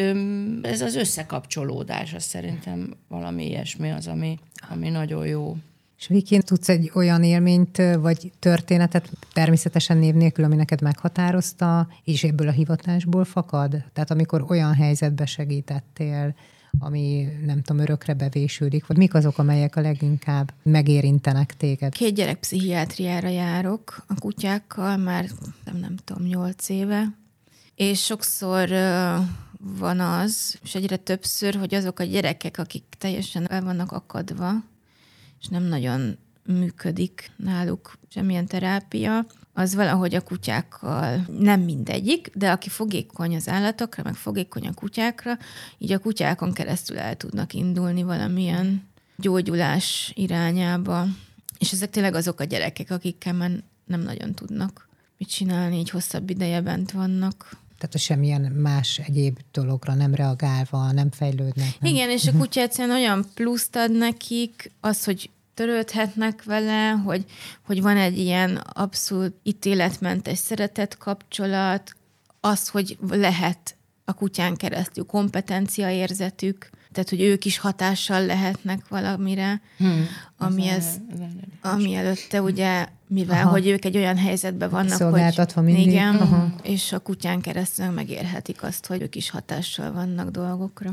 ez az összekapcsolódás, az szerintem valami ilyesmi az, ami, ami nagyon jó. És Vikin, tudsz egy olyan élményt, vagy történetet, természetesen név nélkül, ami neked meghatározta, és ebből a hivatásból fakad? Tehát amikor olyan helyzetbe segítettél, ami nem tudom, örökre bevésődik, vagy mik azok, amelyek a leginkább megérintenek téged? Két gyerek pszichiátriára járok a kutyákkal, már nem, nem tudom, nyolc éve, és sokszor van az, és egyre többször, hogy azok a gyerekek, akik teljesen el vannak akadva, és nem nagyon működik náluk semmilyen terápia, az valahogy a kutyákkal nem mindegyik, de aki fogékony az állatokra, meg fogékony a kutyákra, így a kutyákon keresztül el tudnak indulni valamilyen gyógyulás irányába. És ezek tényleg azok a gyerekek, akikkel már nem nagyon tudnak mit csinálni, így hosszabb ideje bent vannak. Tehát a semmilyen más egyéb dologra nem reagálva, nem fejlődnek. Nem? Igen, és a kutya egyszerűen olyan pluszt ad nekik, az, hogy törődhetnek vele, hogy, hogy van egy ilyen abszolút ítéletmentes szeretet kapcsolat, az, hogy lehet a kutyán keresztül kompetencia érzetük, tehát, hogy ők is hatással lehetnek valamire, hmm. ami, ez, ami előtte ugye, mivel Aha. hogy ők egy olyan helyzetben vannak, hogy mindig. igen, Aha. és a kutyán keresztül megérhetik azt, hogy ők is hatással vannak dolgokra.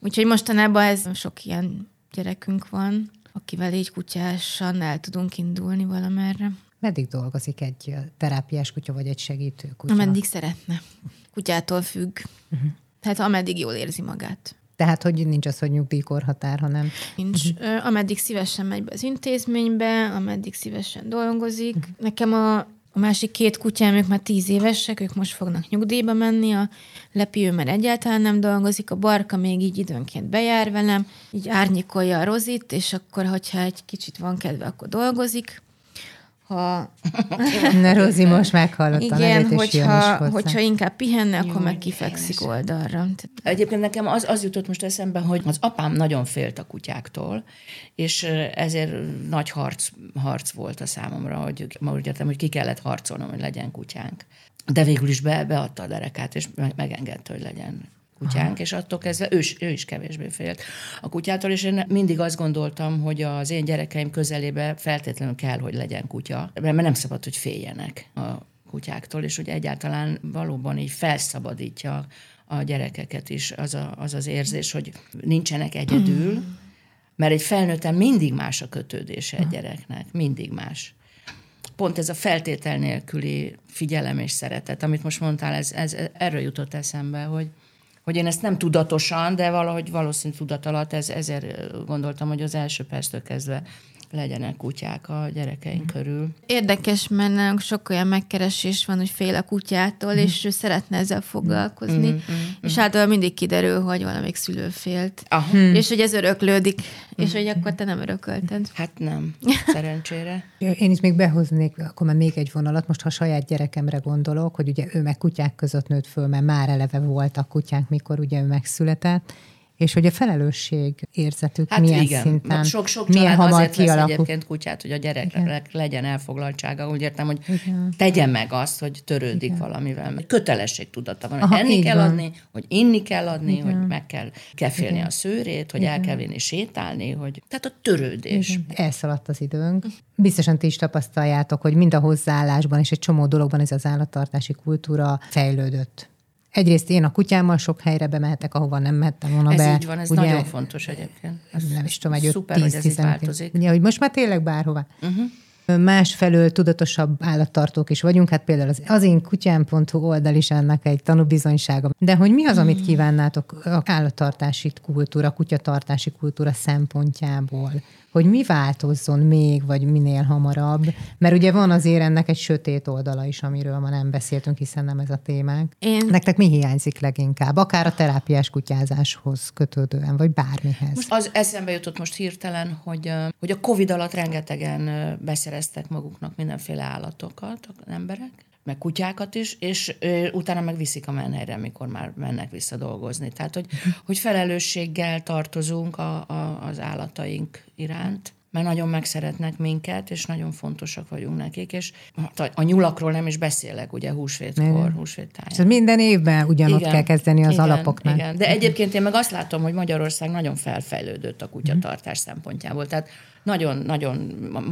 Úgyhogy mostanában ez sok ilyen gyerekünk van, akivel így kutyásan el tudunk indulni valamerre. Meddig dolgozik egy terápiás kutya, vagy egy segítő kutya? Ameddig szeretne. Kutyától függ. Uh-huh. Tehát ameddig jól érzi magát. Tehát, hogy nincs az, hogy nyugdíjkorhatár, hanem... Nincs. Uh-huh. Ameddig szívesen megy be az intézménybe, ameddig szívesen dolgozik. Uh-huh. Nekem a a másik két kutyám, ők már tíz évesek, ők most fognak nyugdíjba menni, a Lepi ő már egyáltalán nem dolgozik, a Barka még így időnként bejár velem, így árnyékolja a rozit, és akkor, hogyha egy kicsit van kedve, akkor dolgozik ha... Na, Rozi most meghallotta Igen, hogyha, hogyha inkább pihenne, akkor Jó, meg kifekszik oldalra. Egyébként nekem az, az jutott most eszembe, hogy az apám nagyon félt a kutyáktól, és ezért nagy harc, harc volt a számomra, hogy ma úgy értem, hogy ki kellett harcolnom, hogy legyen kutyánk. De végül is be, beadta a derekát, és megengedte, hogy legyen kutyánk, Aha. és attól kezdve ő, ő is kevésbé félt a kutyától, és én mindig azt gondoltam, hogy az én gyerekeim közelébe feltétlenül kell, hogy legyen kutya, mert nem szabad, hogy féljenek a kutyáktól, és hogy egyáltalán valóban így felszabadítja a gyerekeket is az a, az, az érzés, hogy nincsenek egyedül, mert egy felnőttem mindig más a kötődése egy gyereknek, mindig más pont ez a feltétel nélküli figyelem és szeretet, amit most mondtál, ez, ez erről jutott eszembe, hogy, hogy én ezt nem tudatosan, de valahogy valószínű tudat alatt ez, ezért gondoltam, hogy az első perctől kezdve legyenek kutyák a gyerekeink mm. körül. Érdekes, mert nálunk sok olyan megkeresés van, hogy fél a kutyától, mm. és ő szeretne ezzel foglalkozni, mm. Mm. és általában mindig kiderül, hogy valamelyik szülő félt. Aha. Mm. És hogy ez öröklődik, mm. és hogy akkor te nem örökölted. Hát nem, szerencsére. Én is még behoznék akkor már még egy vonalat, most ha saját gyerekemre gondolok, hogy ugye ő meg kutyák között nőtt föl, mert már eleve voltak kutyák, mikor ugye ő megszületett, és hogy a felelősség érzetük hát milyen igen. szinten, sok, sok milyen hamar azért kialakul. egyébként kutyát, hogy a gyereknek igen. legyen elfoglaltsága. Úgy értem, hogy igen. tegye meg azt, hogy törődik igen. valamivel. Kötelesség tudata van, hogy Aha, enni kell van. adni, hogy inni kell adni, igen. hogy meg kell kefélni igen. a szőrét, hogy igen. el kell vinni sétálni, hogy tehát a törődés. Igen. Elszaladt az időnk. Biztosan ti is tapasztaljátok, hogy mind a hozzáállásban és egy csomó dologban ez az állattartási kultúra fejlődött. Egyrészt én a kutyámmal sok helyre bemehetek, ahova nem mehettem volna ez be. Ez így van, ez ugye, nagyon fontos egyébként. Ez nem is tudom, egy 5-10-15. Ugye, hogy most már tényleg bárhova. Uh-huh. Másfelől tudatosabb állattartók is vagyunk, hát például az, az én kutyám.hu oldal is ennek egy tanúbizonysága. De hogy mi az, amit kívánnátok a állattartási kultúra, kutyatartási kultúra szempontjából? Hogy mi változzon még, vagy minél hamarabb? Mert ugye van azért ennek egy sötét oldala is, amiről ma nem beszéltünk, hiszen nem ez a témánk. Én... Nektek mi hiányzik leginkább? Akár a terápiás kutyázáshoz kötődően, vagy bármihez. Most az eszembe jutott most hirtelen, hogy, hogy a Covid alatt rengetegen beszereztek maguknak mindenféle állatokat, emberek, meg kutyákat is, és ö, utána meg viszik a menhelyre, amikor már mennek vissza dolgozni. Tehát, hogy, hogy felelősséggel tartozunk a, a, az állataink iránt, mert nagyon megszeretnek minket, és nagyon fontosak vagyunk nekik, és a nyulakról nem is beszélek, ugye húsvétkor, húsvéttáján. És minden évben ugyanott igen, kell kezdeni az igen, alapoknál. Igen, de egyébként én meg azt látom, hogy Magyarország nagyon felfejlődött a kutyatartás mm. szempontjából, tehát nagyon-nagyon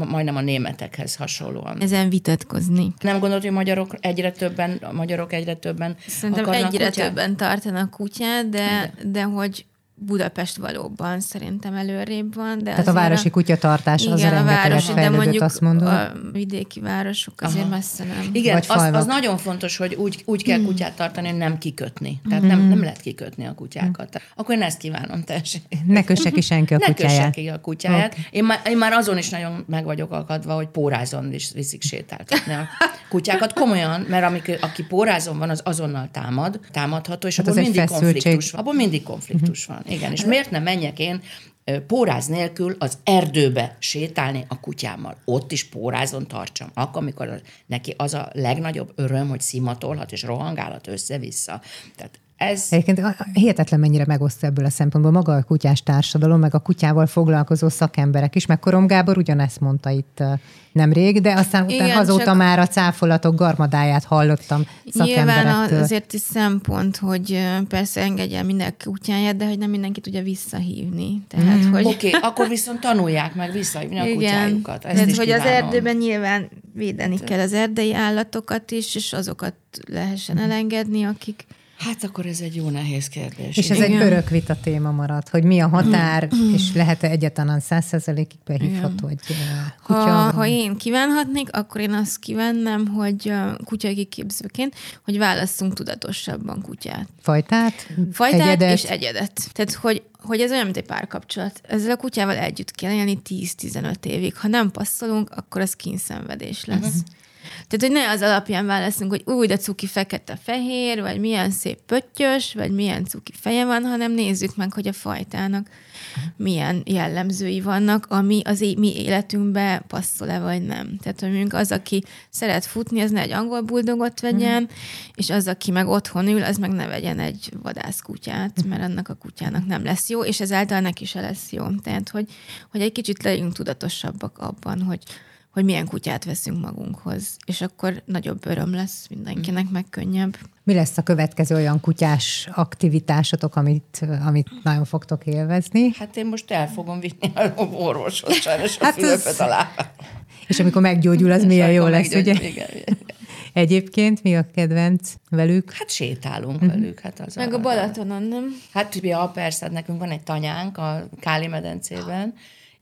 majdnem a németekhez hasonlóan. Ezen vitatkozni. Nem gondolod, hogy magyarok egyre többen, a magyarok egyre többen Szerintem egyre kutyát? többen tartanak kutyát, de, de, de hogy Budapest valóban szerintem előrébb van. De Tehát a városi a, kutyatartás igen, az a városi, de mondjuk azt mondom. a vidéki városok azért Aha. messze nem. Igen, az, az nagyon fontos, hogy úgy, úgy kell hmm. kutyát tartani, hogy nem kikötni. Tehát hmm. nem, nem lehet kikötni a kutyákat. Hmm. Akkor én ezt kívánom, tessék. Ne kösse ki senki a kutyáját. Ne kösse ki a kutyáját. Okay. Én, már, én már azon is nagyon meg vagyok akadva, hogy pórázon is viszik sétáltatni a kutyákat. Komolyan, mert amik, aki pórázon van, az azonnal támad, támadható, és hát abban mindig konfliktus van. Abban mindig konfliktus van. Igen, és miért nem menjek én póráz nélkül az erdőbe sétálni a kutyámmal. Ott is pórázon tartsam. Akkor, amikor neki az a legnagyobb öröm, hogy szimatolhat és rohangálhat össze-vissza. Tehát ez... Egyébként hihetetlen mennyire megosztja ebből a szempontból maga a kutyás társadalom, meg a kutyával foglalkozó szakemberek is, meg Korom Gábor ugyanezt mondta itt nemrég, de aztán Igen, utána azóta csak... már a cáfolatok garmadáját hallottam. Nyilván azért is szempont, hogy persze engedje mindenki kutyáját, de hogy nem mindenki tudja visszahívni. Tehát, mm. hogy... Oké, okay, akkor viszont tanulják meg visszahívni a Igen. kutyájukat. Ezt Tehát, hogy kívánom. az erdőben nyilván védeni kell az erdei állatokat is, és azokat lehessen elengedni, akik Hát akkor ez egy jó nehéz kérdés. És ez Igen. egy örök vita téma marad, hogy mi a határ, mm. és lehet-e egyáltalán százszerzelékig behívható egy kutya? Ha, ha én kívánhatnék, akkor én azt kívánnám, hogy kutya kiképzőként, hogy válasszunk tudatosabban kutyát. Fajtát? Fajtát egyedet. és egyedet. Tehát, hogy hogy ez olyan, mint egy párkapcsolat. Ezzel a kutyával együtt kell élni 10-15 évig. Ha nem passzolunk, akkor az kínszenvedés lesz. Uh-huh. Tehát, hogy ne az alapján válaszunk, hogy új, de cuki fekete-fehér, vagy milyen szép pöttyös, vagy milyen cuki feje van, hanem nézzük meg, hogy a fajtának milyen jellemzői vannak, ami az é- mi életünkbe passzol-e, vagy nem. Tehát, hogy mondjuk az, aki szeret futni, az ne egy angol buldogot vegyen, mm. és az, aki meg otthon ül, az meg ne vegyen egy vadászkutyát, mert annak a kutyának nem lesz jó, és ezáltal neki se lesz jó. Tehát, hogy, hogy egy kicsit legyünk tudatosabbak abban, hogy hogy milyen kutyát veszünk magunkhoz, és akkor nagyobb öröm lesz mindenkinek, meg könnyebb. Mi lesz a következő olyan kutyás aktivitásotok, amit, amit nagyon fogtok élvezni? Hát én most el fogom vinni a orvoshoz sajnos hát a fülöpet alá. És amikor meggyógyul, az milyen jó lesz, ugye? Igen, igen. Egyébként mi a kedvenc velük? Hát sétálunk uh-huh. velük. Hát az Meg a, a Balatonon, nem? Hát ja, persze, nekünk van egy tanyánk a Káli medencében,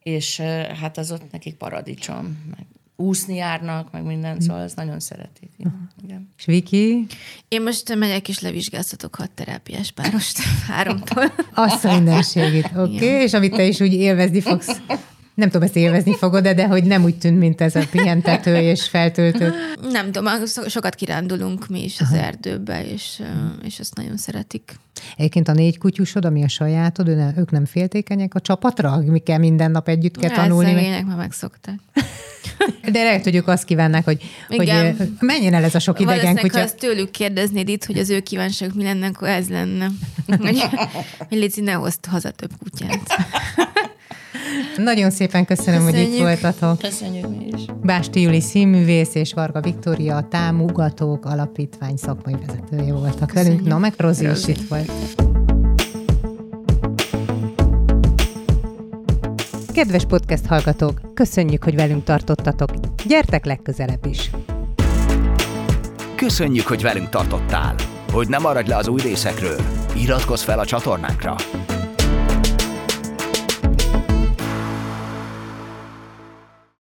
és hát az ott nekik paradicsom, meg úszni járnak, meg minden, szóval ez nagyon szeretik. Igen. És Viki? Én most megyek és levizsgáztatok hat terápiás párost háromtól. Azt a mindenségét, oké, okay. és amit te is úgy élvezni fogsz nem tudom, ezt élvezni fogod de hogy nem úgy tűnt, mint ez a pihentető és feltöltő. Nem tudom, sokat kirándulunk mi is az Aha. erdőbe, és, és azt nagyon szeretik. Egyébként a négy kutyusod, ami a sajátod, ők nem féltékenyek a csapatra? Mi kell minden nap együtt kell tanulni? Szegények már megszokták. De lehet, hogy ők azt kívánnak, hogy, hogy menjen el ez a sok idegen kutya. ha ezt tőlük kérdeznéd itt, hogy az ő kívánságuk mi lenne, akkor ez lenne. hogy, hogy Léci, ne hozd haza több kutyát. Nagyon szépen köszönöm, Köszönjük. hogy itt voltatok. Köszönjük mi is. Básti Juli színművész és Varga Viktória a Támogatók Alapítvány szakmai vezetője voltak Köszönjük. velünk. Na, meg Rozi is itt volt. Kedves podcast hallgatók, köszönjük, hogy velünk tartottatok. Gyertek legközelebb is! Köszönjük, hogy velünk tartottál! Hogy ne maradj le az új részekről, iratkozz fel a csatornánkra!